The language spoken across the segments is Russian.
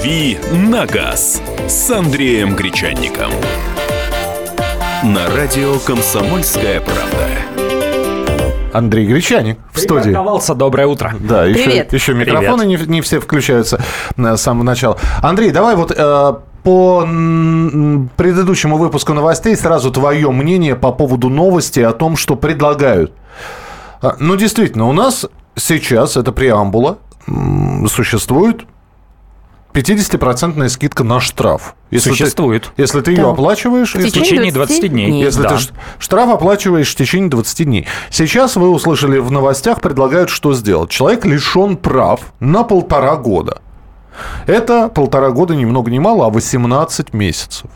«Дави на газ» с Андреем Гречанником. На радио «Комсомольская правда». Андрей Гречаник в студии. Доброе утро. Да, еще, Привет. еще микрофоны не, не все включаются с самого начала. Андрей, давай вот э, по предыдущему выпуску новостей сразу твое мнение по поводу новости о том, что предлагают. А, Ну, действительно, у нас сейчас, это преамбула, существует 50% скидка на штраф. Если ты- Существует. если ты ее Да. оплачиваешь... В если- В течение 20 дней. если Да. ты штраф оплачиваешь в течение 20 дней. Сейчас вы услышали в новостях, предлагают что сделать. Человек лишен прав на полтора года. Это полтора года ни много ни мало, а 18 месяцев.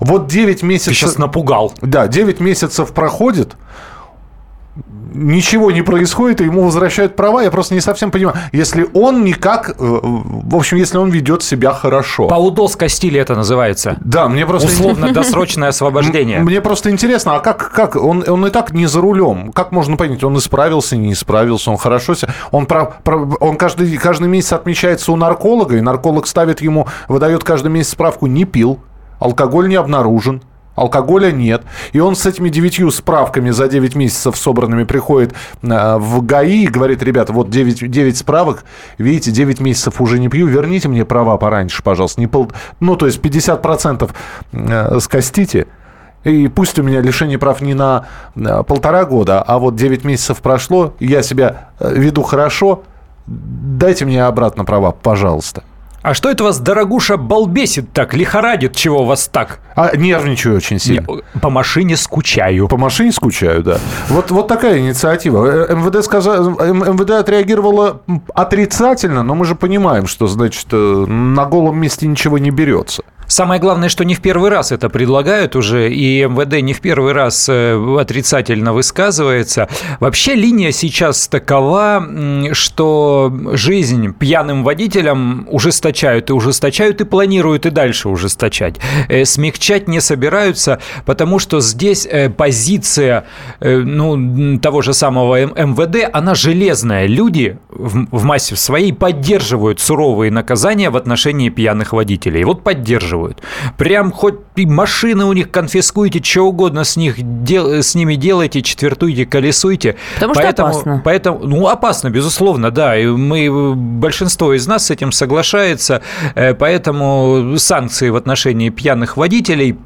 Вот 9 Ты месяцев... сейчас напугал. Да, 9 месяцев проходит, ничего не происходит, и ему возвращают права. Я просто не совсем понимаю. Если он никак... э, В общем, если он ведет себя хорошо. По удовской стиле это называется. Да, мне просто... Условно-досрочное освобождение. Мне просто интересно, а как, как он, он и так не за рулем. Как можно понять, он исправился, не исправился, он хорошо себя... Он, про, про- он каждый, каждый месяц отмечается у нарколога, и нарколог ставит ему, выдает каждый месяц справку «не пил», алкоголь не обнаружен. Алкоголя нет. И он с этими девятью справками за 9 месяцев собранными приходит э, в ГАИ и говорит, ребята, вот 9, 9 справок, видите, 9 месяцев уже не пью, верните мне права пораньше, пожалуйста. Не пол... Ну, то есть 50% э, скостите. И пусть у меня лишение прав не на э, полтора года, а вот 9 месяцев прошло, я себя веду хорошо, дайте мне обратно права, пожалуйста. А что это вас, дорогуша, балбесит так, лихорадит, чего вас так? А нервничаю очень сильно. Не, По машине скучаю. По машине скучаю, да. Вот, вот такая инициатива. Э, МВД, сказа... М- МВД отреагировало м, отрицательно, но мы же понимаем, что, значит, э, на голом месте ничего не берется. Самое главное, что не в первый раз это предлагают уже, и МВД не в первый раз э, отрицательно высказывается. Вообще линия сейчас такова, что жизнь пьяным водителям ужесточают и ужесточают, и планируют и дальше ужесточать. Э, Смягчать не собираются, потому что здесь э, позиция ну, того же самого МВД, она железная. Люди в массе своей поддерживают суровые наказания в отношении пьяных водителей. Вот поддерживают. Прям хоть и машины у них конфискуйте, что угодно с, них дел- с ними делайте, четвертуйте, колесуйте. Потому что опасно. Поэтому, ну, опасно, безусловно, да. И мы, большинство из нас с этим соглашается. Э, Поэтому санкции в отношении пьяных водителей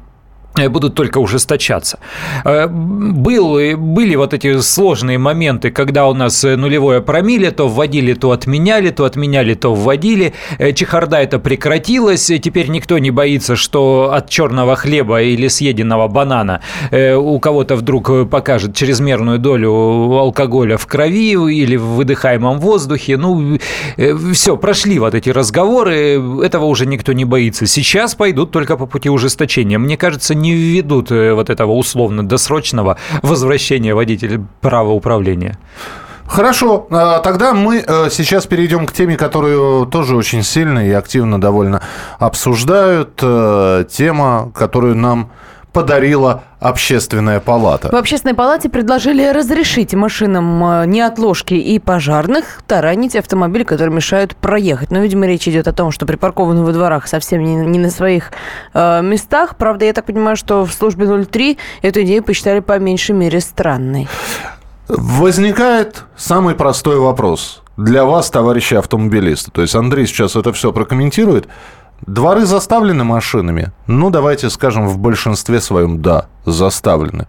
будут только ужесточаться. Э, Был, были вот эти сложные моменты, когда у нас э, нулевое промилле, то вводили, то отменяли, то отменяли, то вводили. Э, Чехарда это прекратилась, теперь никто не боится, что от черного хлеба или съеденного банана э, у кого-то вдруг э, покажет чрезмерную долю алкоголя в крови или в выдыхаемом воздухе. Ну, все, прошли вот эти разговоры, этого уже никто не боится. Сейчас пойдут только по пути ужесточения. Мне кажется, не введут э, вот этого условно-досрочного возвращения водителя права управления. Хорошо, а, тогда мы э, сейчас перейдем к теме, которую тоже очень сильно и активно довольно обсуждают. Э, Тема, которую нам подарила общественная палата. В общественной палате предложили разрешить машинам э, неотложки и пожарных таранить автомобили, которые мешают проехать. Но, видимо, речь идет о том, что припаркованы во дворах совсем не, не на своих э, местах. Правда, я так понимаю, что в службе 03 эту идею посчитали по меньшей мере странной. Возникает самый простой вопрос для вас, товарищи автомобилисты. То есть Андрей сейчас это все прокомментирует. Дворы заставлены машинами? Ну, давайте скажем, в большинстве своем да, заставлены.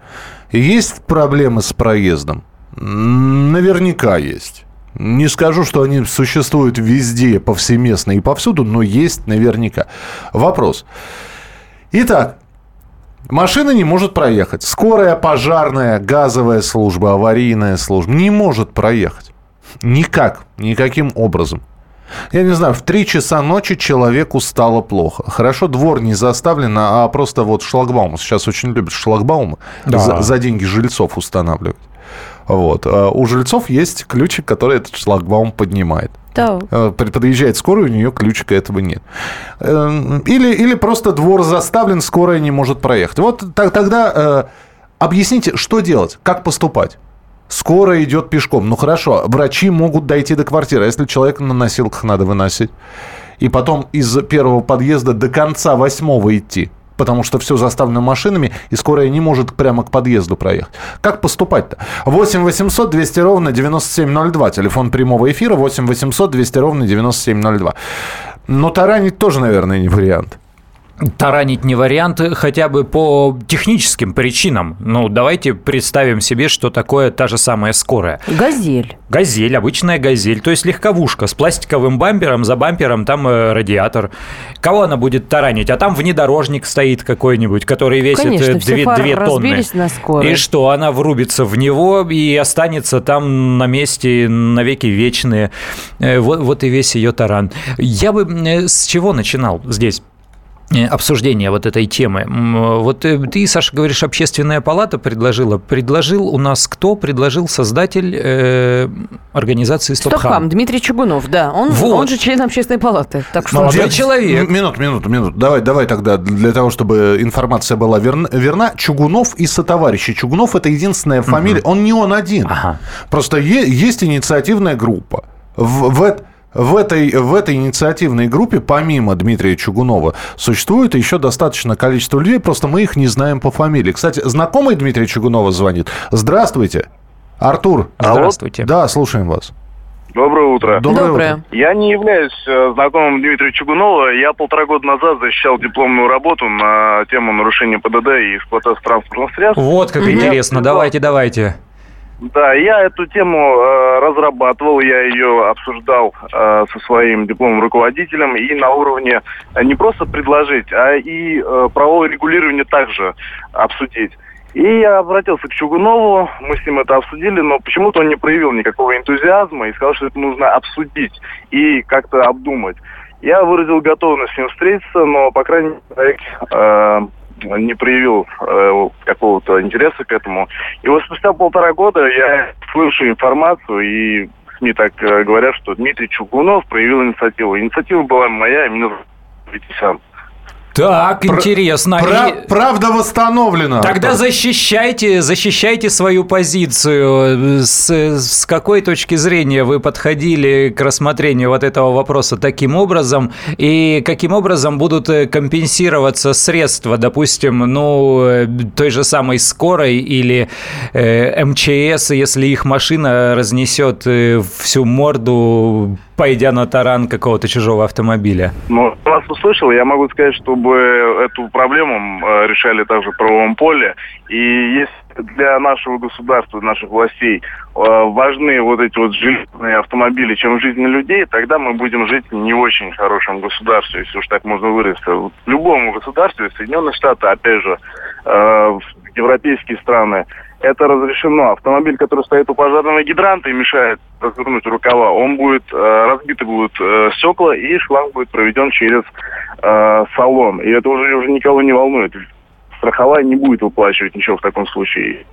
Есть проблемы с проездом? Наверняка есть. Не скажу, что они существуют везде, повсеместно и повсюду, но есть наверняка. Вопрос. Итак, Машина не может проехать. Скорая, пожарная, газовая служба, аварийная служба не может проехать. Никак, никаким образом. Я не знаю, в 3 часа ночи человеку стало плохо. Хорошо, двор не заставлен, а просто вот шлагбаум. Сейчас очень любят шлагбаумы Да. за, за деньги жильцов устанавливать. Вот. А У жильцов есть ключик, который этот шлагбаум поднимает. Да. Э, при- Подъезжает скорая, у нее ключика этого нет. Эм, Или, или просто двор заставлен, скорая не может проехать. Вот так- тогда э, объясните, что делать, как поступать. Скорая идет пешком. Ну хорошо, врачи могут дойти до квартиры. А если человека на носилках надо выносить? и потом из первого подъезда до конца восьмого идти потому что все заставлено машинами, и скорая не может прямо к подъезду проехать. Как поступать-то? 8 800 200 ровно 9702. Телефон прямого эфира 8 800 200 ровно 9702. Но таранить тоже, наверное, не вариант таранить не вариант хотя бы по техническим причинам. Ну, давайте представим себе, что такое та же самая скорая. Газель. Газель, обычная газель, то есть легковушка с пластиковым бампером, за бампером там э, радиатор. Кого она будет таранить? А там внедорожник стоит какой-нибудь, который весит Конечно, 2, 2 тонны. На скорой. И что, она врубится в него и останется там на месте навеки вечные. Э, вот, вот и весь ее таран. Я бы э, с чего начинал здесь? Э, обсуждения вот этой темы. Вот э, ты, Саша, говоришь, общественная палата предложила. Предложил у нас кто? Предложил создатель э, организации «Стопхам». «Стопхам» Дмитрий Чугунов, да. Он, вот. он же член общественной палаты. Так что Молодой человек. Минут, минуту, минуту. Давай, давай тогда, для того, чтобы информация была верна, верна Чугунов и сотоварищи. Чугунов – это единственная фамилия. Угу. Он не он один. Ага. Просто е- есть инициативная группа. В, в, в этой, в этой инициативной группе, помимо Дмитрия Чугунова, существует еще достаточно количество людей, просто мы их не знаем по фамилии. Кстати, знакомый Дмитрия Чугунова звонит. Здравствуйте. Артур. Здравствуйте. Да, слушаем вас. Доброе утро. Доброе, Доброе. утро. Я не являюсь э, знакомым Дмитрия Чугунова. Я полтора года назад защищал дипломную работу на тему нарушения ПДД и эксплуатации транспортных средств. Вот как интересно. Давайте, давайте. Да, я эту тему э, разрабатывал, я ее обсуждал э, со своим дипломным руководителем и на уровне э, не просто предложить, а и э, правовое регулирование также обсудить. И я обратился к Чугунову, мы с ним это обсудили, но почему-то он не проявил никакого энтузиазма и сказал, что это нужно обсудить и как-то обдумать. Я выразил готовность с ним встретиться, но, по крайней мере, э, не проявил э, какого-то интереса к этому. И вот спустя полтора года я слышу информацию, и СМИ так э, говорят, что Дмитрий Чугунов проявил инициативу. Инициатива была моя, именно Витисян. Так, Пр- интересно. Пра- правда восстановлена. Тогда защищайте, защищайте свою позицию. С, с какой точки зрения вы подходили к рассмотрению вот этого вопроса таким образом? И каким образом будут э, компенсироваться средства, допустим, ну, э, той же самой скорой или э, МЧС, если их машина разнесет э, всю морду пойдя на таран какого-то чужого автомобиля? Ну, вас услышал, я могу сказать, чтобы эту проблему э, решали также в правовом поле. И если для нашего государства, наших властей э, важны вот эти вот железные автомобили, чем жизни людей, тогда мы будем жить в не очень хорошем государстве, если уж так можно выразиться. В любом государстве, Соединенные Штаты, опять же, э, европейские страны, это разрешено. Автомобиль, который стоит у пожарного гидранта и мешает развернуть рукава, он будет, э, разбиты будут э, стекла, и шланг будет проведен через э, салон. И это уже, уже никого не волнует. Страховая не будет выплачивать ничего в таком случае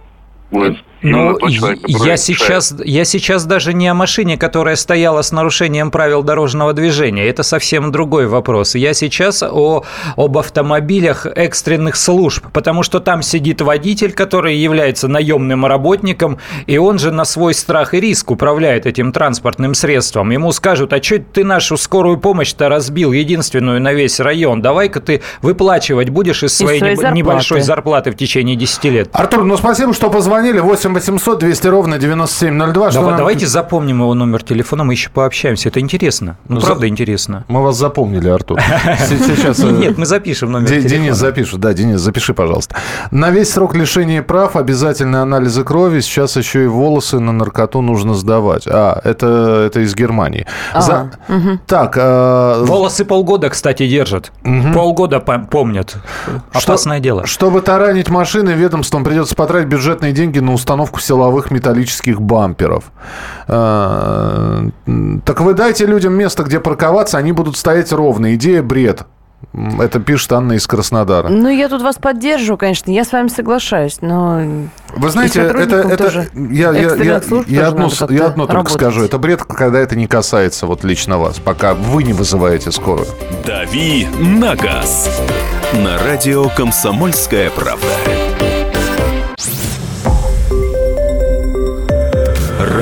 будет ну, человек, я сейчас, я сейчас даже не о машине, которая стояла с нарушением правил дорожного движения. Это совсем другой вопрос. Я сейчас о, об автомобилях экстренных служб, потому что там сидит водитель, который является наемным работником, и он же на свой страх и риск управляет этим транспортным средством. Ему скажут, а что ты нашу скорую помощь-то разбил, единственную на весь район? Давай-ка ты выплачивать будешь из своей, из своей зарплаты. небольшой зарплаты в течение 10 лет. Артур, ну спасибо, что позвонил позвонили. 8 800 200 ровно 9702. Что да, нам... Давайте запомним его номер телефона, мы еще пообщаемся. Это интересно. Ну, ну правда за... интересно. Мы вас запомнили, Артур. Сейчас... Э, Нет, мы запишем номер телефона. Денис запишет. Да, Денис, запиши, пожалуйста. На весь срок лишения прав обязательно анализы крови. Сейчас еще и волосы на наркоту нужно сдавать. А, это, это из Германии. За... Угу. Так. Э... Волосы полгода, кстати, держат. Угу. Полгода помнят. Опасное Что, дело. Чтобы таранить машины, ведомством придется потратить бюджетные деньги деньги на установку силовых металлических бамперов. А, так вы дайте людям место, где парковаться, они будут стоять ровно. Идея бред. Это пишет Анна из Краснодара. Ну, я тут вас поддерживаю, конечно, я с вами соглашаюсь, но... Вы знаете, это... это я, я, я, я, одно, я одно только скажу. Это бред, когда это не касается вот лично вас, пока вы не вызываете скорую. «Дави на газ» на радио «Комсомольская правда».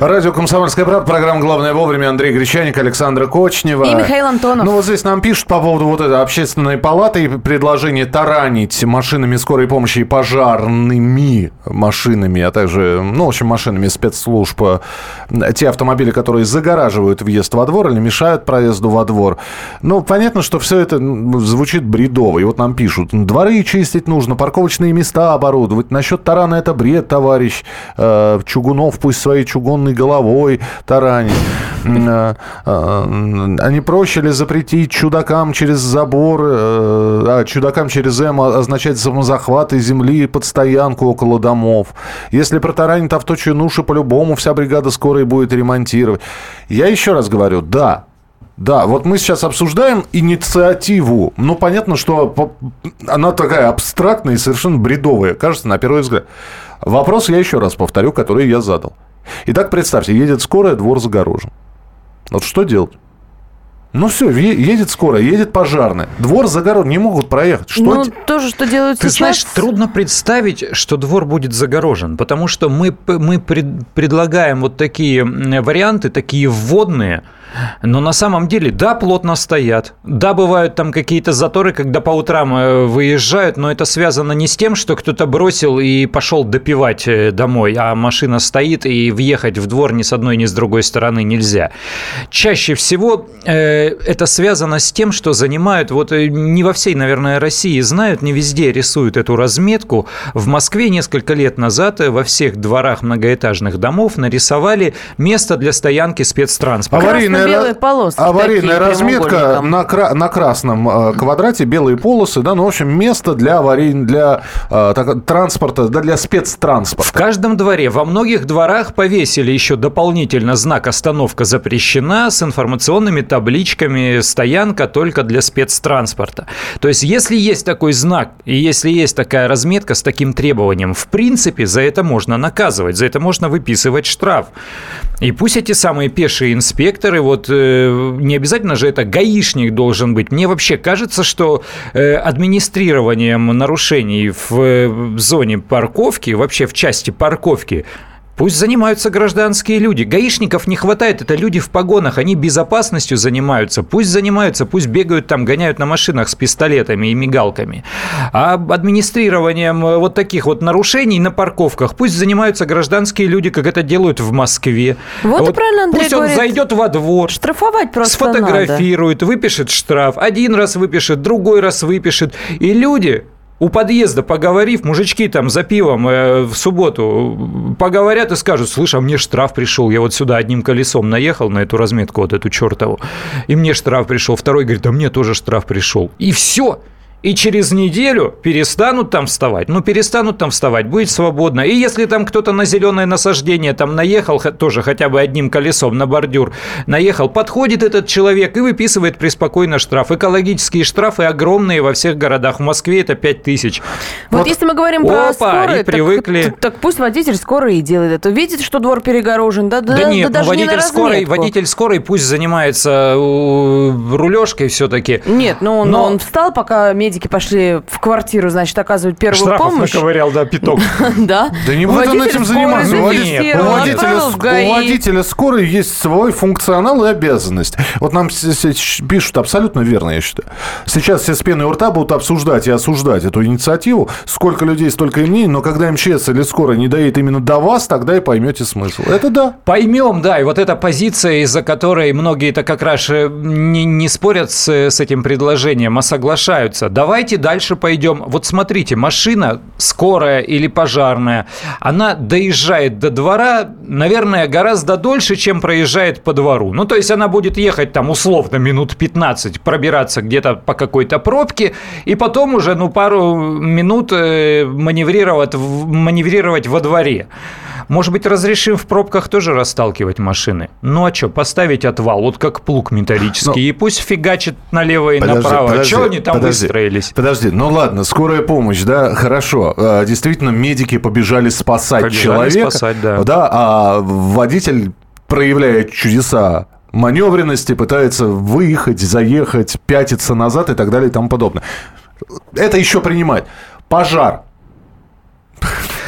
Радио «Комсомольская правда», программа «Главное вовремя». Андрей Гречаник, Александра Кочнева. И Михаил Антонов. Ну, вот здесь нам пишут по поводу вот этой общественной палаты и предложение таранить машинами скорой помощи и пожарными машинами, а также, ну, в общем, машинами спецслужб э, те автомобили, которые загораживают въезд во двор или мешают проезду во двор. Ну, понятно, что все это звучит бредово. И вот нам пишут, дворы чистить нужно, парковочные места оборудовать. Насчет тарана это бред, товарищ. Э, Чугунов пусть свои чугунные головой таранить. А, а не проще ли запретить чудакам через забор, э, а чудакам через М означать самозахваты земли под стоянку около домов? Если протаранит авто Чинуши, по-любому вся бригада скорой будет ремонтировать. Я еще раз говорю, да, да, вот мы сейчас обсуждаем инициативу. Ну, понятно, что она такая абстрактная и совершенно бредовая, кажется, на первый взгляд. Вопрос я еще раз повторю, который я задал. Итак, представьте, едет скорая, двор загорожен. Вот что делать? Ну все, едет скорая, едет пожарная. Двор загорожен, не могут проехать. Что ну, то же, что делают Ты сейчас. знаешь, трудно представить, что двор будет загорожен, потому что мы, мы пред, предлагаем вот такие варианты, такие вводные – но на самом деле, да, плотно стоят. Да, бывают там какие-то заторы, когда по утрам э, выезжают, но это связано не с тем, что кто-то бросил и пошел допивать э, домой, а машина стоит, и въехать в двор ни с одной, ни с другой стороны нельзя. Чаще всего э, это связано с тем, что занимают, вот э, не во всей, наверное, России знают, не везде рисуют эту разметку. В Москве несколько лет назад во всех дворах многоэтажных домов нарисовали место для стоянки спецтранспорта. Аварийная, полосы аварийная разметка на, кра- на красном э, квадрате, белые полосы, да, ну, в общем, место для аварий, для э, так, транспорта, да, для спецтранспорта. В каждом дворе, во многих дворах повесили еще дополнительно знак «Остановка запрещена» с информационными табличками «Стоянка только для спецтранспорта». То есть, если есть такой знак и если есть такая разметка с таким требованием, в принципе, за это можно наказывать, за это можно выписывать штраф. И пусть эти самые пешие инспекторы вот э, не обязательно же это гаишник должен быть. Мне вообще кажется, что э, администрированием нарушений в, э, зоне парковки, вообще в части парковки, Пусть занимаются гражданские люди. Гаишников не хватает, это люди в погонах, они безопасностью занимаются. Пусть занимаются, пусть бегают там, гоняют на машинах с пистолетами и мигалками. А администрированием э, вот таких вот нарушений на парковках пусть занимаются гражданские люди, как это делают в Москве. Вот, вот и правильно Андрей Пусть говорит, он зайдет во двор, штрафовать просто сфотографирует, надо. выпишет штраф. Один раз выпишет, другой раз выпишет. И люди у подъезда поговорив, мужички там за пивом э, в субботу поговорят и скажут, слышь, а мне штраф пришел, я вот сюда одним колесом наехал на эту разметку, вот эту чертову, и мне штраф пришел. Второй говорит, а мне тоже штраф пришел. И все и через неделю перестанут там вставать. Ну, перестанут там вставать, будет свободно. И если там кто-то на зеленое насаждение там наехал, тоже хотя бы одним колесом на бордюр наехал, подходит этот человек и выписывает преспокойно штраф. Экологические штрафы огромные во всех городах. В Москве это 5 тысяч. Вот, вот если мы говорим опа, про скорые, и привыкли. Так, так, пусть водитель скорой и делает это. Видит, что двор перегорожен, да, да, да, нет, да ну, даже водитель не скорой, водитель скорой пусть занимается рулежкой все-таки. Нет, ну он, Но... он встал, пока медики пошли в квартиру, значит, оказывать первую Штрафов помощь. наковырял, да, пяток. Да. Да не будет он этим заниматься. У водителя скорой есть свой функционал и обязанность. Вот нам пишут абсолютно верно, я считаю. Сейчас все с пеной у рта будут обсуждать и осуждать эту инициативу. Сколько людей, столько и мнений, но когда МЧС или скорая не доедет именно до вас, тогда и поймете смысл. Это да. Поймем, да. И вот эта позиция, из-за которой многие-то как раз э, не, не спорят с, с этим предложением, а соглашаются. Давайте дальше пойдем. Вот смотрите, машина скорая или пожарная, она доезжает до двора, наверное, гораздо дольше, чем проезжает по двору. Ну, то есть она будет ехать там условно минут 15, пробираться где-то по какой-то пробке, и потом уже, ну, пару минут э, маневрировать, маневрировать во дворе. Может быть, разрешим в пробках тоже расталкивать машины? Ну а что, поставить отвал, вот как плуг металлический, ну, и пусть фигачит налево и подожди, направо. Подожди, что они там подожди, выстроились? Подожди, ну ладно, скорая помощь, да, хорошо. А, действительно, медики побежали спасать побежали человека. спасать, да. Да, а водитель проявляет чудеса маневренности, пытается выехать, заехать, пятиться назад и так далее и тому подобное. Это еще принимать. Пожар.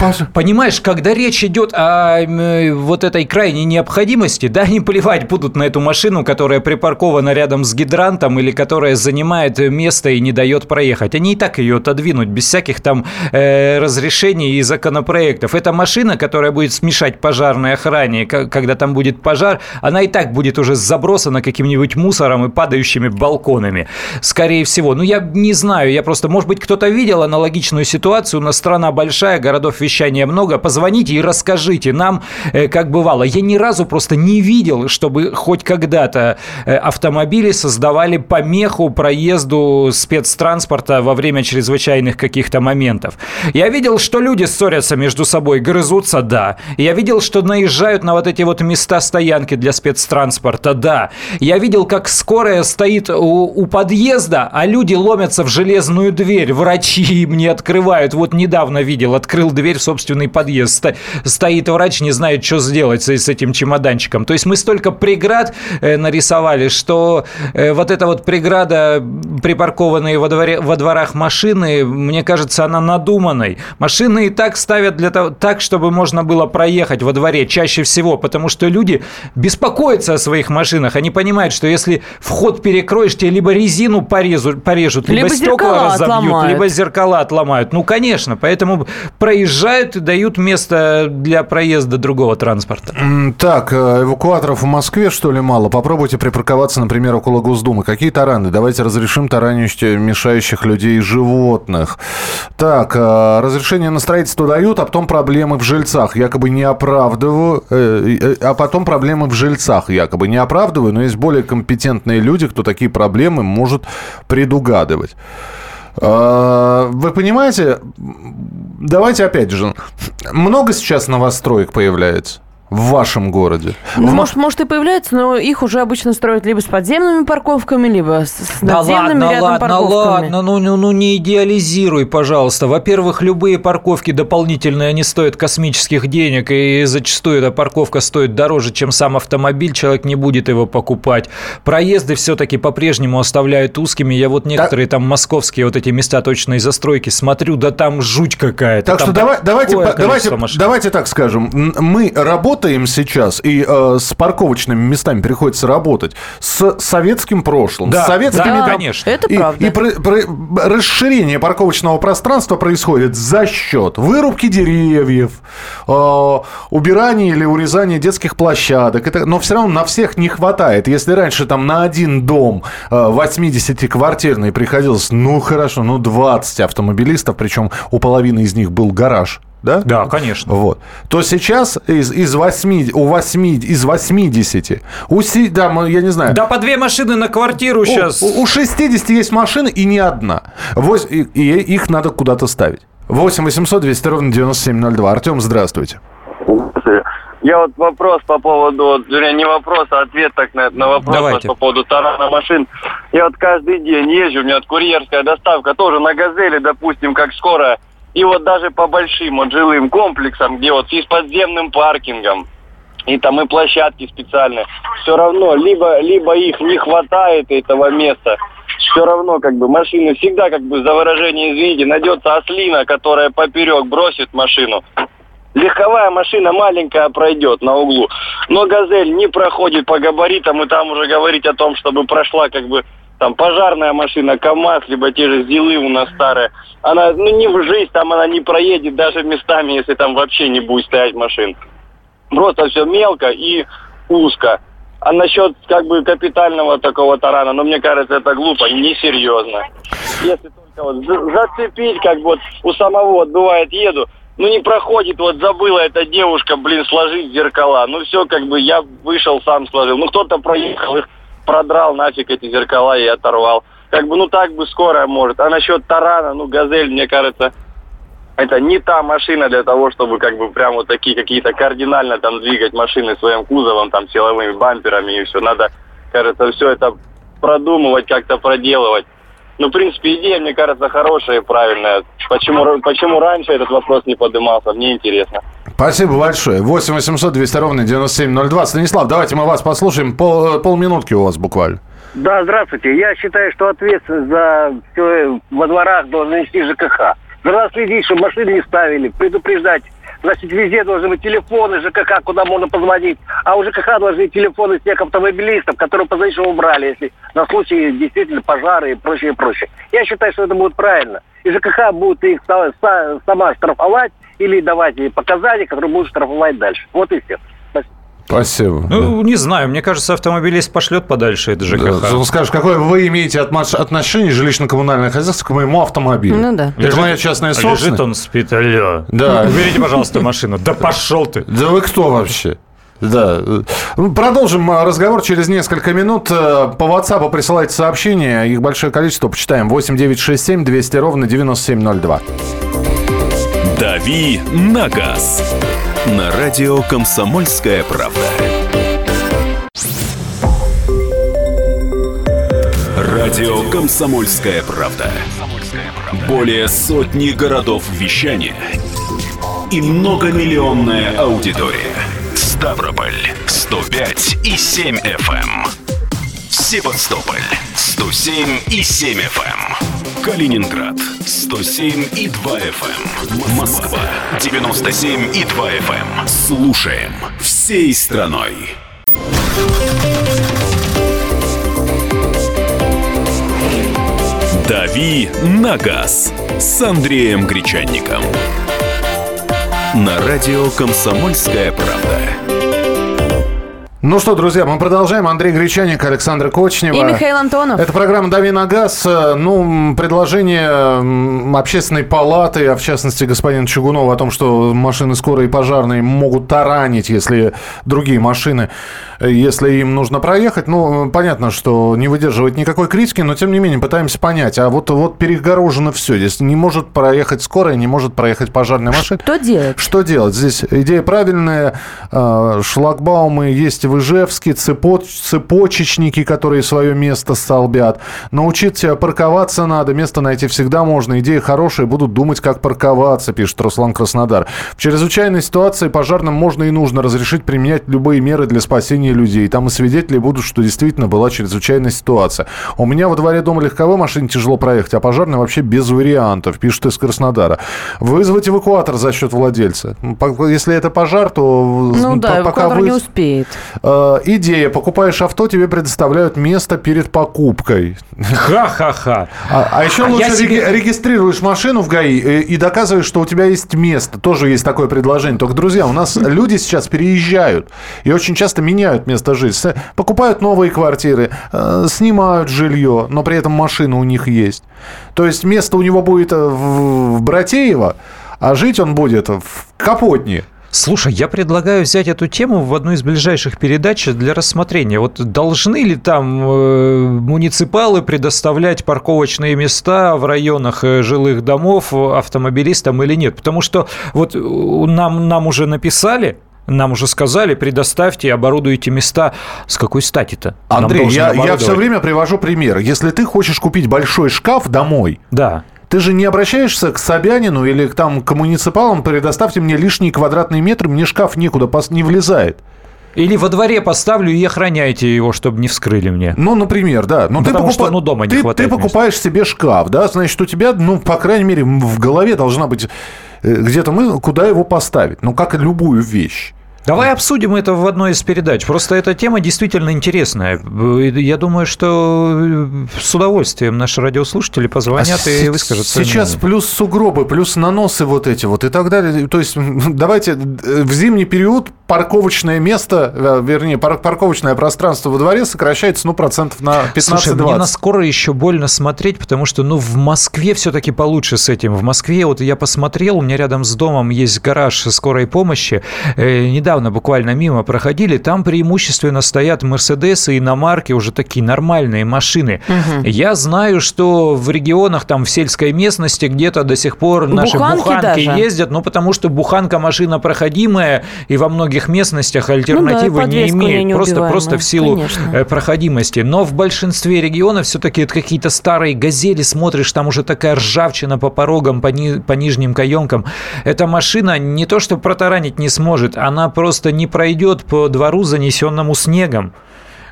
Паша. Понимаешь, когда речь идет о э, вот этой крайней необходимости, да, они плевать будут на эту машину, которая припаркована рядом с гидрантом или которая занимает место и не дает проехать. Они и так ее отодвинут без всяких там э, разрешений и законопроектов. Эта машина, которая будет смешать пожарной охране, когда там будет пожар, она и так будет уже забросана каким-нибудь мусором и падающими балконами. Скорее всего. Ну, я не знаю, я просто, может быть, кто-то видел аналогичную ситуацию. У нас страна большая, городов вещания много. Позвоните и расскажите нам, э, как бывало. Я ни разу просто не видел, чтобы хоть когда-то э, автомобили создавали помеху проезду спецтранспорта во время чрезвычайных каких-то моментов. Я видел, что люди ссорятся между собой, грызутся, да. Я видел, что наезжают на вот эти вот места стоянки для спецтранспорта, да. Я видел, как скорая стоит у, у подъезда, а люди ломятся в железную дверь. Врачи им не открывают. Вот недавно видел, открыл дверь в собственный подъезд. Стоит врач, не знает, что сделать с этим чемоданчиком. То есть мы столько преград э, нарисовали, что э, вот эта вот преграда, припаркованные во, дворе, во дворах машины, мне кажется, она надуманной. Машины и так ставят для того, так, чтобы можно было проехать во дворе чаще всего, потому что люди беспокоятся о своих машинах. Они понимают, что если вход перекроешь, тебе либо резину порежут, порежут либо, либо стекла разобьют, отломают. либо зеркала отломают. Ну, конечно, поэтому проезжать приезжают и дают место для проезда другого транспорта. Так, э, эвакуаторов в Москве, что ли, мало? Попробуйте припарковаться, например, около Госдумы. Какие тараны? Давайте разрешим таранищие мешающих людей и животных. Так, э, разрешение на строительство дают, а потом проблемы в жильцах. Якобы не оправдываю, э, а потом проблемы в жильцах. Якобы не оправдываю, но есть более компетентные люди, кто такие проблемы может предугадывать. Вы понимаете, давайте опять же, много сейчас новостроек появляется в вашем городе? Ну, в... может, может и появляется, но их уже обычно строят либо с подземными парковками, либо с надземными да ладно, рядом ладно, парковками. Ладно, ну, ну, ну не идеализируй, пожалуйста. Во-первых, любые парковки дополнительные, они стоят космических денег, и зачастую эта парковка стоит дороже, чем сам автомобиль, человек не будет его покупать. Проезды все-таки по-прежнему оставляют узкими. Я вот некоторые так... там московские вот эти места точной застройки смотрю, да там жуть какая-то. Так там что давай, давайте, давайте, давайте так скажем. Мы работаем работаем сейчас, и э, с парковочными местами приходится работать, с советским прошлым, да, с советскими... Да, конечно. Это и, правда. И про, про, расширение парковочного пространства происходит за счет вырубки деревьев, э, убирания или урезания детских площадок. Это, но все равно на всех не хватает. Если раньше там на один дом э, 80-квартирный приходилось, ну хорошо, ну 20 автомобилистов, причем у половины из них был гараж, да? Да, конечно. Вот. То сейчас из, из 8, у 8, из 80, у, да, я не знаю. Да по две машины на квартиру сейчас. У, у 60 есть машины и не одна. Вось, и, и их надо куда-то ставить. 8 800 200 ровно 9702. Артем, здравствуйте. Я вот вопрос по поводу, вернее, не вопрос, а ответ так на, на вопрос Давайте. по поводу тарана машин. Я вот каждый день езжу, у меня курьерская доставка тоже на «Газели», допустим, как скоро и вот даже по большим вот жилым комплексам, где вот и с подземным паркингом, и там и площадки специальные, все равно либо, либо их не хватает этого места, все равно как бы машины всегда как бы за выражение извините, найдется ослина, которая поперек бросит машину. Легковая машина маленькая пройдет на углу, но «Газель» не проходит по габаритам, и там уже говорить о том, чтобы прошла как бы там пожарная машина, КАМАЗ, либо те же ЗИЛы у нас старые, она, ну, не в жизнь там она не проедет даже местами, если там вообще не будет стоять машин. Просто все мелко и узко. А насчет как бы капитального такого тарана, ну, мне кажется, это глупо, несерьезно. Если только вот за- зацепить, как вот у самого, вот бывает, еду, ну не проходит, вот забыла эта девушка, блин, сложить зеркала. Ну все, как бы я вышел, сам сложил. Ну кто-то проехал их, продрал нафиг эти зеркала и оторвал. Как бы, ну так бы скорая может. А насчет тарана, ну газель, мне кажется, это не та машина для того, чтобы как бы прям вот такие какие-то кардинально там двигать машины своим кузовом, там силовыми бамперами и все. Надо, кажется, все это продумывать, как-то проделывать. Ну, в принципе, идея, мне кажется, хорошая и правильная. Почему, почему раньше этот вопрос не поднимался, мне интересно. Спасибо большое. 8 800 200 ровно 9702. Станислав, давайте мы вас послушаем. Пол, э, полминутки у вас буквально. Да, здравствуйте. Я считаю, что ответственность за все во дворах должен нести ЖКХ. Надо следить, чтобы машины не ставили, предупреждать. Значит, везде должны быть телефоны ЖКХ, куда можно позвонить. А у ЖКХ должны быть телефоны всех автомобилистов, которые позвонить, что убрали, если на случай действительно пожары и прочее, прочее. Я считаю, что это будет правильно. И ЖКХ будет их са- са- сама штрафовать или давать ей показания, которые будут штрафовать дальше. Вот и все. Спасибо. Ну, не знаю, мне кажется, автомобилист пошлет подальше это Да. ЖКХ. Он скажет, какое вы имеете отношение жилищно-коммунальное хозяйство к моему автомобилю? Ну да. Это моя частная Лежит собственность. он, спит, алло. Да. Уберите, пожалуйста, машину. Да пошел ты. Да вы кто вообще? Да. Ну, Продолжим а, разговор через несколько минут. Э, По WhatsApp присылайте сообщения. Их большое количество. Почитаем. 8 9 6 7 200 ровно 9702. «Дави на газ» на радио «Комсомольская правда». Радио «Комсомольская правда». Более сотни городов вещания и многомиллионная аудитория. Ставрополь 105 и 7 FM. эм. Севастополь 107 и 7 FM. Калининград 107 и 2 FM. Москва 97 и 2 FM. Слушаем всей страной. «Дави на газ» с Андреем Гречанником. На радио «Комсомольская правда». Ну что, друзья, мы продолжаем. Андрей Гречаник, Александр Кочнева. И Михаил Антонов. Это программа «Дави на газ». Э, Ну, предложение общественной палаты, а в частности господина Чугунова о том, что машины скорой и пожарные могут таранить, если другие машины, э, если им нужно проехать. Ну, э, понятно, что не выдерживает никакой критики, но тем не менее пытаемся понять. А вот, вот перегорожено все. Здесь не может проехать скорая, не может проехать пожарная машина. Что делать? Что делать? Здесь идея правильная. Шлагбаумы есть в Ижевске, цепо- цепочечники, которые свое место столбят. Научиться парковаться надо, место найти всегда можно. Идея хорошая, будут думать, как парковаться, пишет Руслан Краснодар. В чрезвычайной ситуации пожарным можно и нужно разрешить применять любые меры для спасения людей. Там и свидетели будут, что действительно была чрезвычайная ситуация. У меня во дворе дома легковой машине тяжело проехать, а пожарной вообще без вариантов, пишет из Краснодара. Вызвать эвакуатор за счет владельца. Если это пожар, то Ну да, не вы- успеет. Э, идея. Покупаешь авто, тебе предоставляют место перед покупкой. Ха-ха-ха. А, а еще А лучше себе- реги- регистрируешь машину в ГАИ э, и доказываешь, что у тебя есть место. Тоже есть такое предложение. Только, друзья, у нас люди сейчас переезжают и очень часто меняют место жительства. Покупают новые квартиры, э, снимают жилье, но при этом машина у них есть. То есть место у него будет в, в Братеево, а жить он будет в Капотне. Слушай, я предлагаю взять эту тему в одну из ближайших передач для рассмотрения. Вот должны ли там э, муниципалы предоставлять парковочные места в районах э, жилых домов автомобилистам или нет? Потому что вот э, нам, нам уже написали, нам уже сказали, предоставьте и оборудуйте места. С какой стати-то? Андрей, я, я все время привожу пример. Если ты хочешь купить большой шкаф домой, Да. Ты же не обращаешься к Собянину или к, там, к муниципалам, предоставьте мне лишние квадратные метры, мне шкаф некуда не влезает. Или во дворе поставлю и охраняйте его, чтобы не вскрыли мне. Ну, например, да. Но ты, Потому что, покупа- ну, дома не ты, хватает ты покупаешь себе шкаф, да, значит, у тебя, ну, по крайней мере, в голове должна быть э, где-то мы, куда его поставить. Ну, как и любую вещь. Давай обсудим это в одной из передач. Просто эта тема действительно интересная. Я думаю, что с удовольствием наши радиослушатели позвонят а и выскажут Сейчас плюс сугробы, плюс наносы вот эти вот и так далее. То есть давайте в зимний период парковочное место, э, вернее, парковочное пространство во дворе сокращается, ну, процентов на 15-20. Слушай, мне на скоро еще больно смотреть, потому что, ну, в Москве все-таки получше с этим. В Москве, вот я посмотрел, у меня рядом с домом есть гараж скорой помощи. Э, недавно буквально мимо проходили, там преимущественно стоят Мерседесы, иномарки, уже такие нормальные машины. Угу. Я знаю, что в регионах, там, в сельской местности где-то до сих пор наши буханки, буханки ездят, ну, потому что буханка машина проходимая, и во многих местностях альтернативы ну да, не имеет, просто, просто в силу конечно. Э, проходимости. Но в большинстве регионов все-таки это какие-то старые газели, смотришь, там уже такая ржавчина по порогам, по, ни, по нижним каемкам. Эта машина не то что протаранить не сможет, она просто не пройдет по двору, занесенному снегом.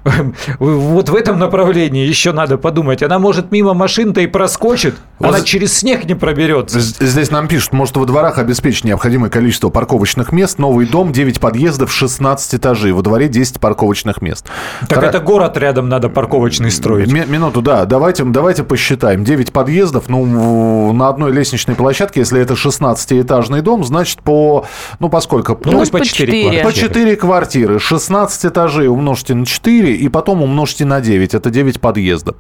Вот в этом направлении еще надо подумать. Она может мимо машин-то и проскочит, вот она через снег не проберется. Здесь нам пишут, может во дворах обеспечить необходимое количество парковочных мест. Новый дом, 9 подъездов, 16 этажей. Во дворе 10 парковочных мест. Так Хор... это город рядом надо парковочный строить. Ми- минуту, да. Давайте, давайте посчитаем. 9 подъездов, ну, на одной лестничной площадке, если это 16-этажный дом, значит, по, ну, по сколько? Ну, ну по 4 По 4 квартиры. 16 этажей умножьте на 4, и потом умножьте на 9. Это 9 подъездов.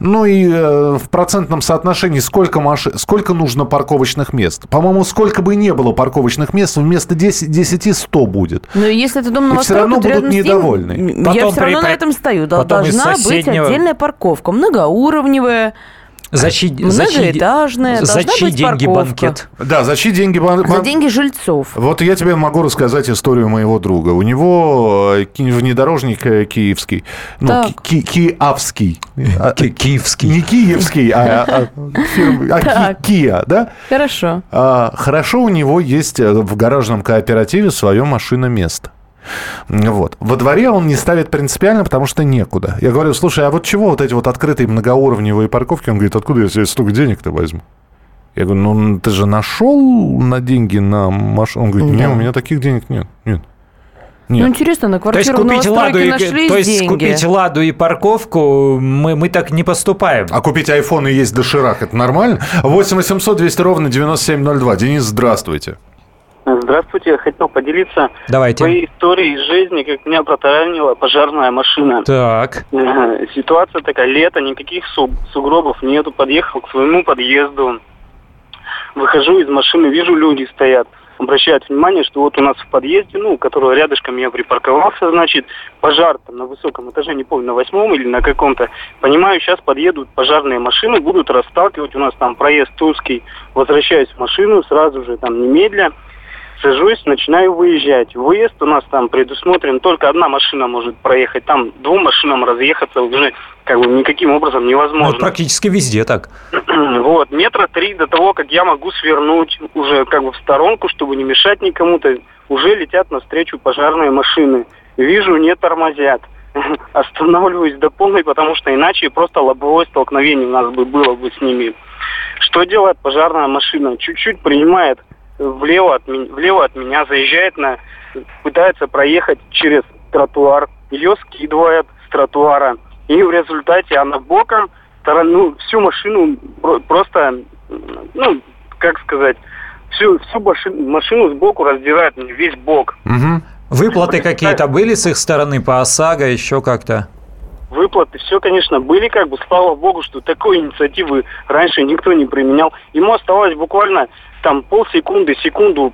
Ну и э, в процентном соотношении сколько, маш... сколько нужно парковочных мест? По-моему, сколько бы ни было парковочных мест, вместо 10, 10 100 будет. Но если это дом новостройка, все равно будут недовольны. Ним, я все равно при... на этом стою. Должна соседнего... быть отдельная парковка, многоуровневая. За чьи, Многоэтажная, за чьи деньги парковка. банкет? Да, за чьи деньги банкет? За деньги жильцов. Вот я тебе могу рассказать историю моего друга. У него э, внедорожник э, киевский. Ну, ки киевский. А, киевский. Не киевский, а, а, а Киа, да? Хорошо. А, хорошо у него есть э, в гаражном кооперативе свое машиноместо. Вот. Во дворе он не ставит принципиально, потому что некуда. Я говорю, слушай, а вот чего вот эти вот открытые многоуровневые парковки? Он говорит, откуда я себе столько денег-то возьму? Я говорю, ну ты же нашел на деньги на машину? Он говорит, нет, у меня таких денег нет. Нет. Нет. Ну, интересно, на квартиру то есть купить ладу и, То есть деньги. купить ладу и парковку мы, мы так не поступаем. А купить iPhone и есть доширак, это нормально? 8 800 200 ровно 9702. Денис, здравствуйте. Здравствуйте, я хотел поделиться Давайте. своей историей из жизни, как меня протаранила пожарная машина. Так. Ситуация такая, лето, никаких сугробов нету, подъехал к своему подъезду, выхожу из машины, вижу, люди стоят, обращают внимание, что вот у нас в подъезде, ну, который рядышком я припарковался, значит, пожар там на высоком этаже, не помню, на восьмом или на каком-то. Понимаю, сейчас подъедут пожарные машины, будут расталкивать, у нас там проезд узкий, возвращаюсь в машину, сразу же там немедля, Сажусь, начинаю выезжать. Выезд у нас там предусмотрен, только одна машина может проехать. Там двум машинам разъехаться уже как бы никаким образом невозможно. Ну, практически везде так. вот, метра три до того, как я могу свернуть уже как бы в сторонку, чтобы не мешать никому-то, уже летят навстречу пожарные машины. Вижу, не тормозят. Останавливаюсь до полной, потому что иначе просто лобовое столкновение у нас бы было бы с ними. Что делает пожарная машина? Чуть-чуть принимает влево от, влево от меня, заезжает на, пытается проехать через тротуар, ее скидывает с тротуара, и в результате она боком, ну, всю машину просто, ну, как сказать, всю, всю машину, машину сбоку раздирает весь бок. Угу. Выплаты какие-то были с их стороны по ОСАГО, еще как-то? выплаты, все, конечно, были, как бы, слава богу, что такой инициативы раньше никто не применял. Ему оставалось буквально там полсекунды, секунду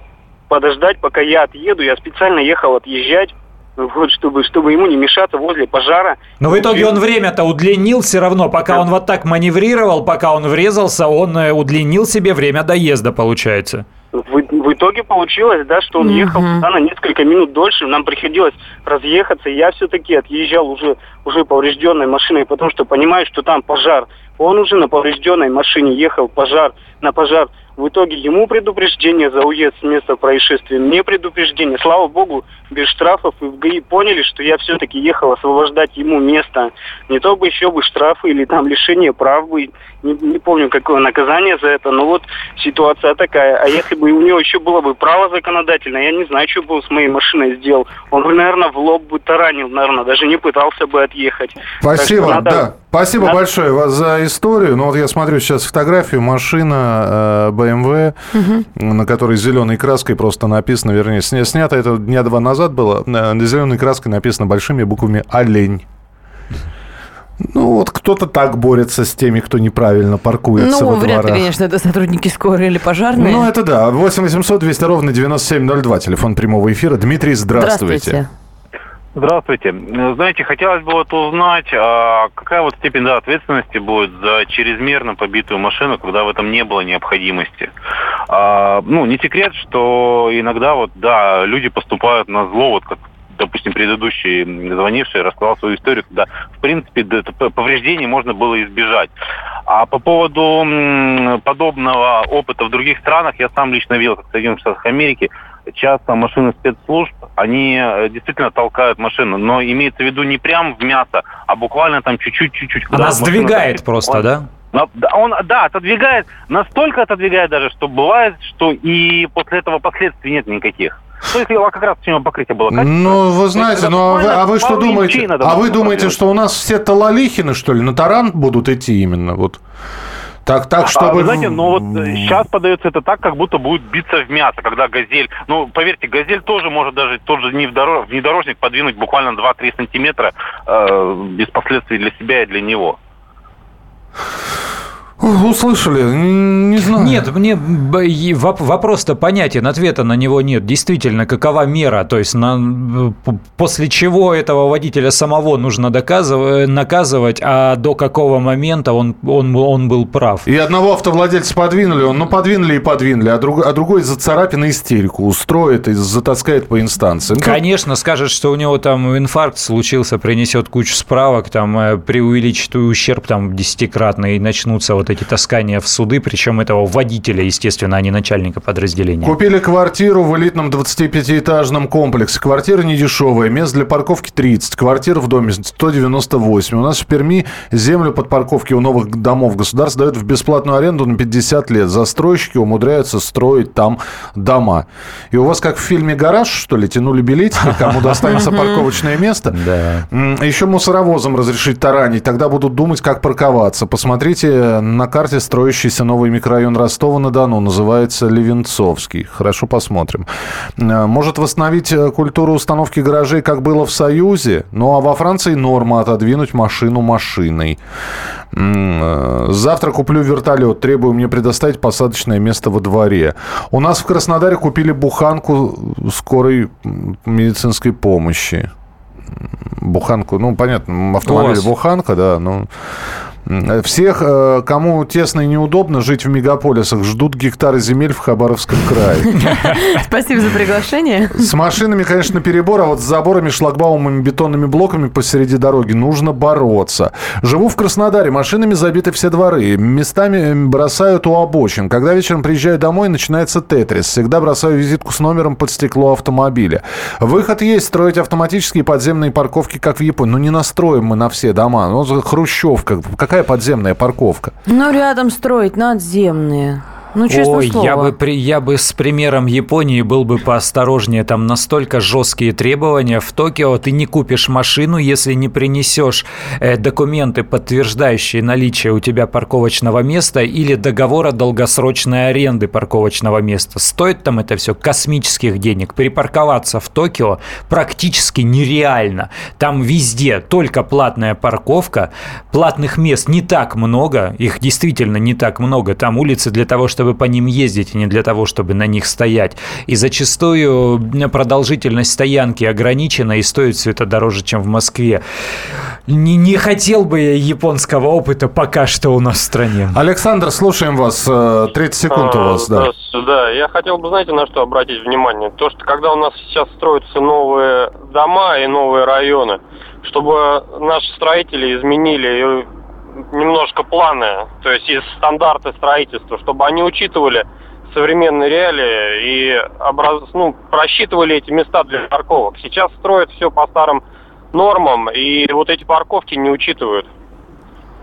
подождать, пока я отъеду. Я специально ехал отъезжать, вот, чтобы, чтобы ему не мешаться возле пожара. Но в итоге он время-то удлинил все равно, пока он вот так маневрировал, пока он врезался, он э, удлинил себе время доезда, получается. В, в итоге получилось, да, что он mm-hmm. ехал туда на несколько минут дольше, нам приходилось разъехаться, я все-таки отъезжал уже, уже поврежденной машиной, потому что понимаю, что там пожар. Он уже на поврежденной машине ехал пожар, на пожар. В итоге ему предупреждение за уезд с места происшествия, мне предупреждение. Слава богу, без штрафов и в ГАИ поняли, что я все-таки ехал освобождать ему место. Не то бы еще бы штрафы или там лишение прав бы. Не, не помню, какое наказание за это, но вот ситуация такая. А если бы у него еще было бы право законодательное, я не знаю, что бы с моей машиной сделал. Он бы, наверное, в лоб бы таранил, наверное, даже не пытался бы отъехать. Спасибо, надо... да. Спасибо Да. большое вас за историю. Ну вот я смотрю сейчас фотографию, машина э, BMW, на которой зеленой краской просто написано, вернее, сня- снято это дня два назад было, э, зеленой краской написано большими буквами «Олень». Ну вот кто-то так борется с теми, кто неправильно паркуется Ну, во вряд ли, дворах. конечно, это сотрудники скорой или пожарные. Ну, это да. 8 800 200 ровно 9702. Телефон прямого эфира. Дмитрий, здравствуйте. Здравствуйте. Ну, Знаете, хотелось бы вот узнать, а какая вот степень да, ответственности будет за чрезмерно побитую машину, когда в этом не было необходимости. А, ну, не секрет, что иногда вот, да, люди поступают на зло, вот как допустим, предыдущий звонивший рассказал свою историю, когда, в принципе, повреждений можно было избежать. А по поводу подобного опыта в других странах, я сам лично видел, как в Соединенных Штатах Америки, часто машины спецслужб, они э, действительно толкают машину, но имеется в виду не прям в мясо, а буквально там чуть-чуть, чуть-чуть. Она машина сдвигает так- просто, он- да, Он, да, отодвигает, настолько отодвигает даже, что бывает, что и после этого последствий нет никаких. То есть как раз всего покрытие было качественное. Ну, вы знаете, ну а вы, а вы что думаете? А вы думаете, что у нас все талалихины, что ли, на таран будут идти именно? Вот так, так, А, чтобы... вы знаете, но вот э, сейчас подается это так, как будто будет биться в мясо, когда газель, ну, поверьте, газель тоже может даже тот же внедоро- внедорожник подвинуть буквально 2-3 сантиметра э, без последствий для себя и для него. Услышали? Не знаю. Нет, мне вопрос-то понятен, ответа на него нет. Действительно, какова мера? То есть на- после чего этого водителя самого нужно доказывать, наказывать, а до какого момента он, он, он был прав? И одного автовладельца подвинули, он, ну, подвинули и подвинули, а, друг, а другой за царапины истерику устроит и затаскает по инстанциям. Ну, Конечно, скажет, что у него там инфаркт случился, принесет кучу справок, там э, преувеличит ущерб там десятикратный, и начнутся вот эти таскания в суды, причем этого водителя, естественно, а не начальника подразделения. Купили квартиру в элитном 25-этажном комплексе. Квартира не дешевая, мест для парковки 30, квартир в доме 198. У нас в Перми землю под парковки у новых домов государство дает в бесплатную аренду на 50 лет. Застройщики умудряются строить там дома. И у вас как в фильме «Гараж», что ли, тянули билетики, кому достанется парковочное место? Да. Еще мусоровозом разрешить таранить, тогда будут думать, как парковаться. Посмотрите на карте строящийся новый микрорайон Ростова-на-Дону, называется Левенцовский. Хорошо посмотрим. Э, Может восстановить э, культуру установки гаражей, как было в Союзе? Ну а во Франции норма отодвинуть машину машиной. Э, Завтра куплю вертолет, требую мне предоставить посадочное место во дворе. У нас в Краснодаре купили буханку скорой медицинской помощи буханку, ну, понятно, автомобиль буханка, да, ну... Всех, э, кому тесно и неудобно жить в мегаполисах, ждут гектары земель в Хабаровском крае. Спасибо за приглашение. С машинами, конечно, перебор, а вот с заборами, шлагбаумами, бетонными блоками посреди дороги нужно бороться. Живу в Краснодаре, машинами забиты все дворы, местами бросают у обочин. Когда вечером приезжаю домой, начинается тетрис. Всегда бросаю визитку с номером под стекло автомобиля. Выход есть, строить автоматические подземные парковки, как в Японии. Ну, не настроим мы на все дома. Ну, хрущевка. Какая подземная парковка? Ну, рядом строить надземные. Ну, честное Ой, слово. я бы, при, я бы с примером Японии был бы поосторожнее. Там настолько жесткие требования. В Токио ты не купишь машину, если не принесешь э, документы, подтверждающие наличие у тебя парковочного места или договора долгосрочной аренды парковочного места. Стоит там это все космических денег. Припарковаться в Токио практически нереально. Там везде только платная парковка. Платных мест не так много. Их действительно не так много. Там улицы для того, чтобы по ним ездить, а не для того, чтобы на них стоять. И зачастую продолжительность стоянки ограничена и стоит все это дороже, чем в Москве. Не, не хотел бы я японского опыта пока что у нас в стране. Александр, слушаем вас. Э, 30 секунд у вас, да. Да. Я хотел бы, знаете, на что обратить внимание? То, что когда у нас сейчас строятся новые дома и новые районы, чтобы наши строители изменили немножко планы, то есть из стандарты строительства, чтобы они учитывали современные реалии и образ... ну, просчитывали эти места для парковок. Сейчас строят все по старым нормам, и вот эти парковки не учитывают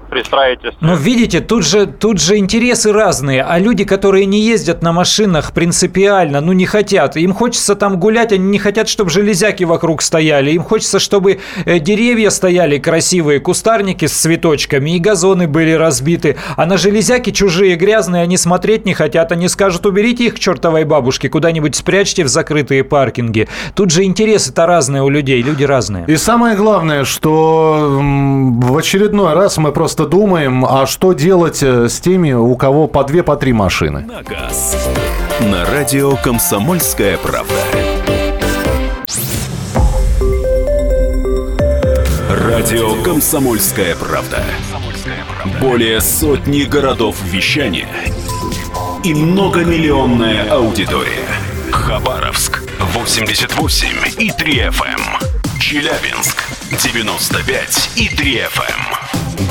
при строительстве. Ну, видите, тут же, тут же интересы разные, а люди, которые не ездят на машинах принципиально, ну, не хотят. Им хочется там гулять, они не хотят, чтобы железяки вокруг стояли. Им хочется, чтобы э, деревья стояли красивые, кустарники с цветочками, и газоны были разбиты. А на железяки чужие, грязные, они смотреть не хотят. Они скажут, уберите их к чертовой бабушке, куда-нибудь спрячьте в закрытые паркинги. Тут же интересы-то разные у людей, люди разные. И самое главное, что в очередной раз мы просто думаем, а что делать э, с теми, у кого по две, по три машины. На газ. На радио «Комсомольская правда». Радио «Комсомольская правда». Более сотни городов вещания и многомиллионная аудитория. Хабаровск 88 и 3 FM. Челябинск 95 и 3 FM.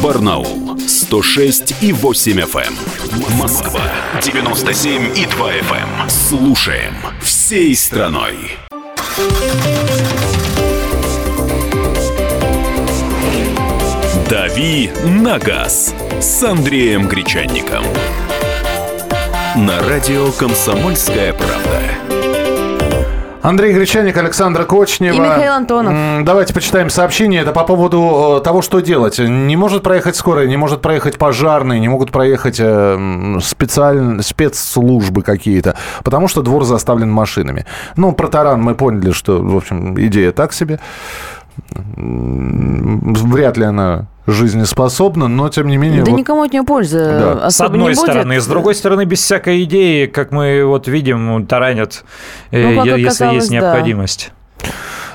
Барнаул 106 и 8 FM. Москва 97 и 2 FM. Слушаем всей страной. «Дави на газ» с Андреем Гречанником. На радио «Комсомольская правда». Андрей Гречаник, Александра Кочнева. И Михаил Антонов. Давайте почитаем сообщение. Это по поводу э, того, что делать. Не может проехать скорая, не может проехать пожарные, не могут проехать э, м, специаль... спецслужбы какие-то, потому что двор заставлен машинами. Ну, про таран мы поняли, что, в общем, идея так себе. Вряд ли она жизнеспособна, но тем не менее... Да вот- никому от нее пользы Да. особо С одной не будет. стороны. С другой стороны, без всякой идеи, как мы вот видим, таранят, э, Ну, если оказалось, есть да. необходимость.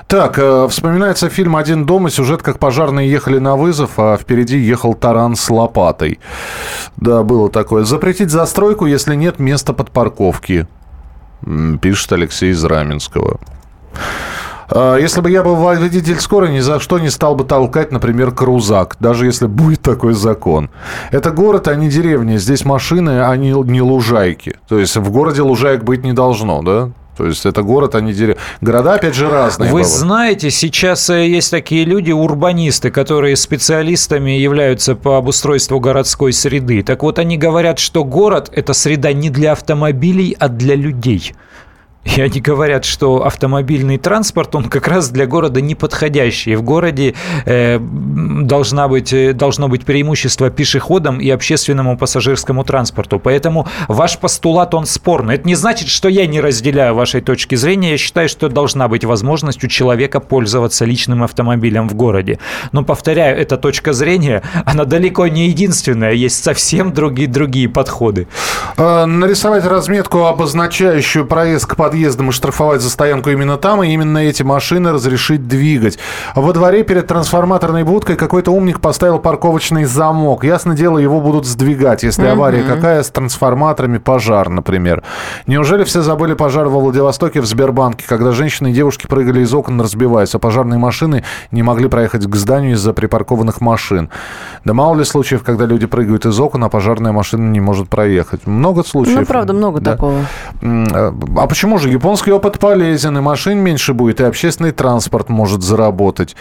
Так, э, вспоминается фильм «Один дом» и сюжет, как пожарные ехали на вызов, а впереди ехал таран с лопатой. Да, было такое. Запретить застройку, если нет места под парковки, пишет Алексей из Раменского. А, Если бы я был водитель скорой, ни за что не стал бы толкать, например, крузак, даже если будет такой закон. Это город, а не деревня. Здесь машины, а не, не лужайки. То есть в городе лужаек быть не должно, да? То есть это город, а не деревня. Города, опять же, разные. Вы бывают. знаете, сейчас э, есть такие люди, урбанисты, которые специалистами являются по обустройству городской среды. Так вот, они говорят, что город – это среда не для автомобилей, а для людей. И они говорят, что автомобильный транспорт, он как раз для города неподходящий. В городе э, должна быть, э, должно быть преимущество пешеходам и общественному пассажирскому транспорту. Поэтому ваш постулат, он спорный. Это не значит, что я не разделяю вашей точки зрения. Я считаю, что должна быть возможность у человека пользоваться личным автомобилем в городе. Но, повторяю, эта точка зрения, она далеко не единственная. Есть совсем другие, другие подходы. Э, Нарисовать разметку, обозначающую проезд к подъездам и штрафовать за стоянку именно там, и именно эти машины разрешить двигать. Во дворе перед трансформаторной будкой какой-то умник поставил парковочный замок. Ясно дело, его будут сдвигать, если авария какая с трансформаторами, пожар, например. Неужели все забыли пожар во Владивостоке в Сбербанке, когда женщины и девушки прыгали из окон, разбиваясь, а пожарные машины не могли проехать к зданию из-за припаркованных машин? Да мало ли случаев, когда люди прыгают из окон, а пожарная машина не может проехать. Много случаев. Ну, правда, много Да. такого. М, А почему же? Японский опыт полезен, и машин меньше будет, и общественный транспорт может заработать.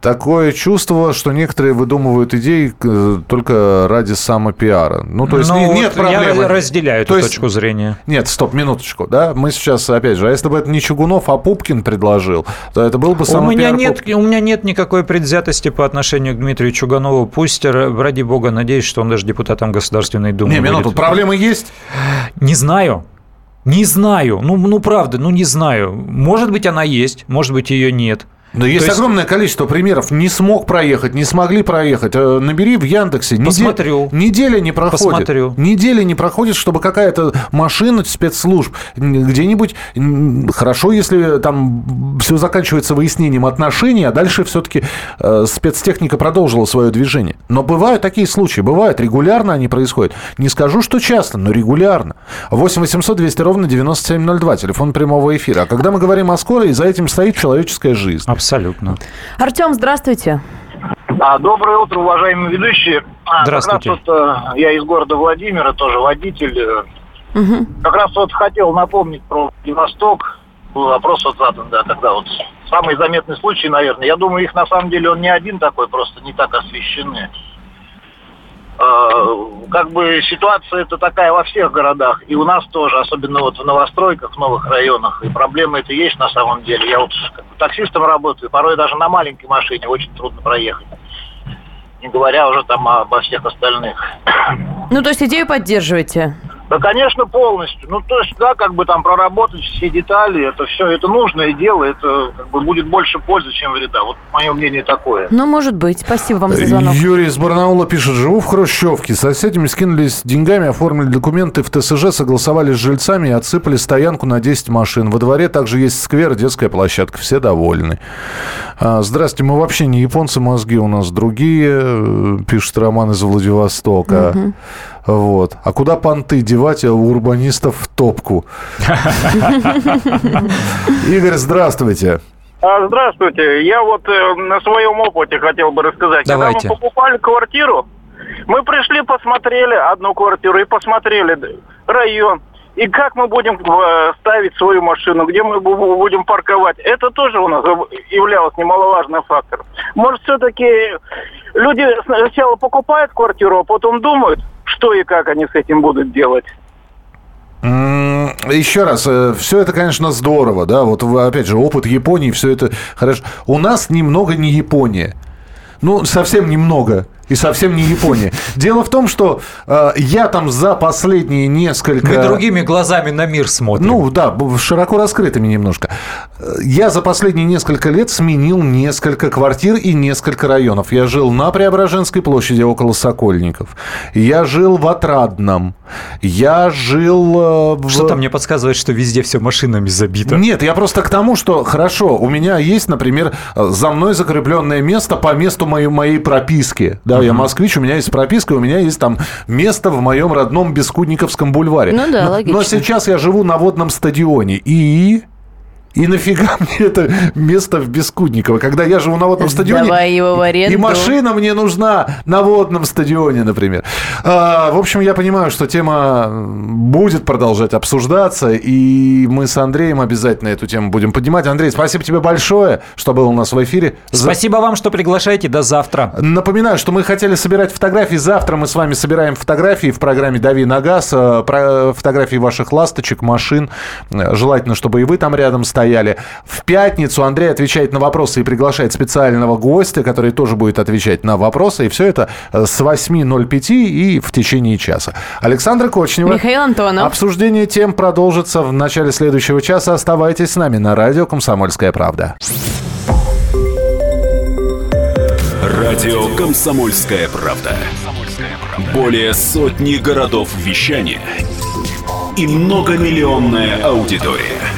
Такое чувство, что некоторые выдумывают идеи э, только ради самопиара. Ну, то есть Ну, не- вот нет проблемы. Я разделяю То эту есть- точку зрения. Нет, стоп, минуточку, да? Мы сейчас, опять же, а если бы это не Чугунов, а Пупкин предложил, то это был бы У самый меня, нет, у меня нет никакой предвзятости по отношению к Дмитрию Чуганову. Пусть, ради бога, надеюсь, что он даже депутатом Государственной Думы Не, минуту, будет. проблемы есть? Не знаю. Не знаю. Ну, ну, правда, ну, не знаю. Может быть, она есть, может быть, ее нет. Да есть, есть- огромное количество примеров. Не смог проехать, не смогли проехать. Э, Набери в Яндексе. Посмотрю. Неделя не проходит. Посмотрю. Неделя не проходит, чтобы какая-то машина спецслужб где-нибудь... Хорошо, если там все заканчивается выяснением отношений, а дальше все-таки спецтехника продолжила свое движение. Но бывают такие случаи, бывают. Регулярно они происходят. Не скажу, что часто, но регулярно. 8 800 200 ровно 9702, телефон прямого эфира. А когда мы говорим о скорой, за этим стоит человеческая жизнь. Абсолютно. Артем, здравствуйте. А, доброе утро, уважаемые ведущие. А, Здравствуйте. Как раз вот э, я из города Владимира, тоже водитель. э, Как раз вот хотел напомнить про Владивосток. Был вопрос вот задан, да, когда вот самый заметный случай, наверное. Я думаю, их на самом деле он не один такой, просто не так освещены. Э, Как бы ситуация это такая во всех городах, и у нас тоже, особенно вот в новостройках, в новых районах, и проблемы это есть на самом деле. Я вот как бы таксистом работаю, порой даже на маленькой машине очень трудно проехать. Не говоря уже там обо всех остальных. Ну, то есть идею поддерживаете? Да, конечно, полностью. Ну, то есть, да, как бы там проработать все детали, это все, это нужное дело, это как бы будет больше пользы, чем вреда. Вот мое мнение такое. Ну, может быть. Спасибо вам за звонок. Юрий из Барнаула пишет, живу в Хрущевке. С соседями скинулись деньгами, оформили документы в ТСЖ, согласовали с жильцами и отсыпали стоянку на 10 машин. Во дворе также есть сквер, детская площадка. Все довольны. А, Здрасте, мы вообще не японцы, мозги у нас другие, э, пишет Роман из Владивостока. Вот. А куда понты девать а у урбанистов в топку? Игорь, здравствуйте. А, Здравствуйте. Я вот э, на своем опыте хотел бы рассказать. Давайте. Когда мы покупали квартиру, мы пришли, посмотрели одну квартиру и посмотрели район. И как мы будем э, ставить свою машину, где мы бу- будем парковать. Это тоже у нас являлось немаловажным фактором. Может, все-таки люди сначала покупают квартиру, а потом думают, что и как они с этим будут делать. Еще раз, все это, конечно, здорово, да, вот опять же, опыт Японии, все это хорошо. У нас немного не Япония. Ну, совсем немного. И совсем не Япония. Дело в том, что э, я там за последние несколько... Мы другими глазами на мир смотрим. Ну да, широко раскрытыми немножко. Э, Я за последние несколько лет сменил несколько квартир и несколько районов. Я жил на Преображенской площади около Сокольников. Я жил в Отрадном. Я жил э, в... Что-то мне подсказывает, что везде все машинами забито. Нет, я просто к тому, что хорошо, у меня есть, например, э, за мной закрепленное место по месту моей, моей прописки. Да, я москвич, у меня есть прописка, у меня есть там место в моем родном Бескудниковском бульваре. Ну да, Но- логично. Но сейчас я живу на водном стадионе. И... И нафига мне это место в Бескудниково, когда я живу на водном стадионе? Сдавай его в аренду. И машина мне нужна на водном стадионе, например. А, в общем, я понимаю, что тема будет продолжать обсуждаться, и мы с Андреем обязательно эту тему будем поднимать. Андрей, спасибо тебе большое, что был у нас в эфире. За- Спасибо вам, что приглашаете. До завтра. Напоминаю, что мы хотели собирать фотографии. Завтра мы с вами собираем фотографии в программе «Дави на газ». э, про- Фотографии ваших ласточек, машин. Э, Желательно, чтобы и вы там рядом стояли. В пятницу Андрей отвечает на вопросы и приглашает специального гостя, который тоже будет отвечать на вопросы. И все это э, с 8.05 и в течение часа. Александра Кочнева. Михаил Антонов. Обсуждение тем продолжится в начале следующего часа. Оставайтесь с нами на радио «Комсомольская правда». Радио «Комсомольская правда». Более сотни городов вещания и многомиллионная аудитория.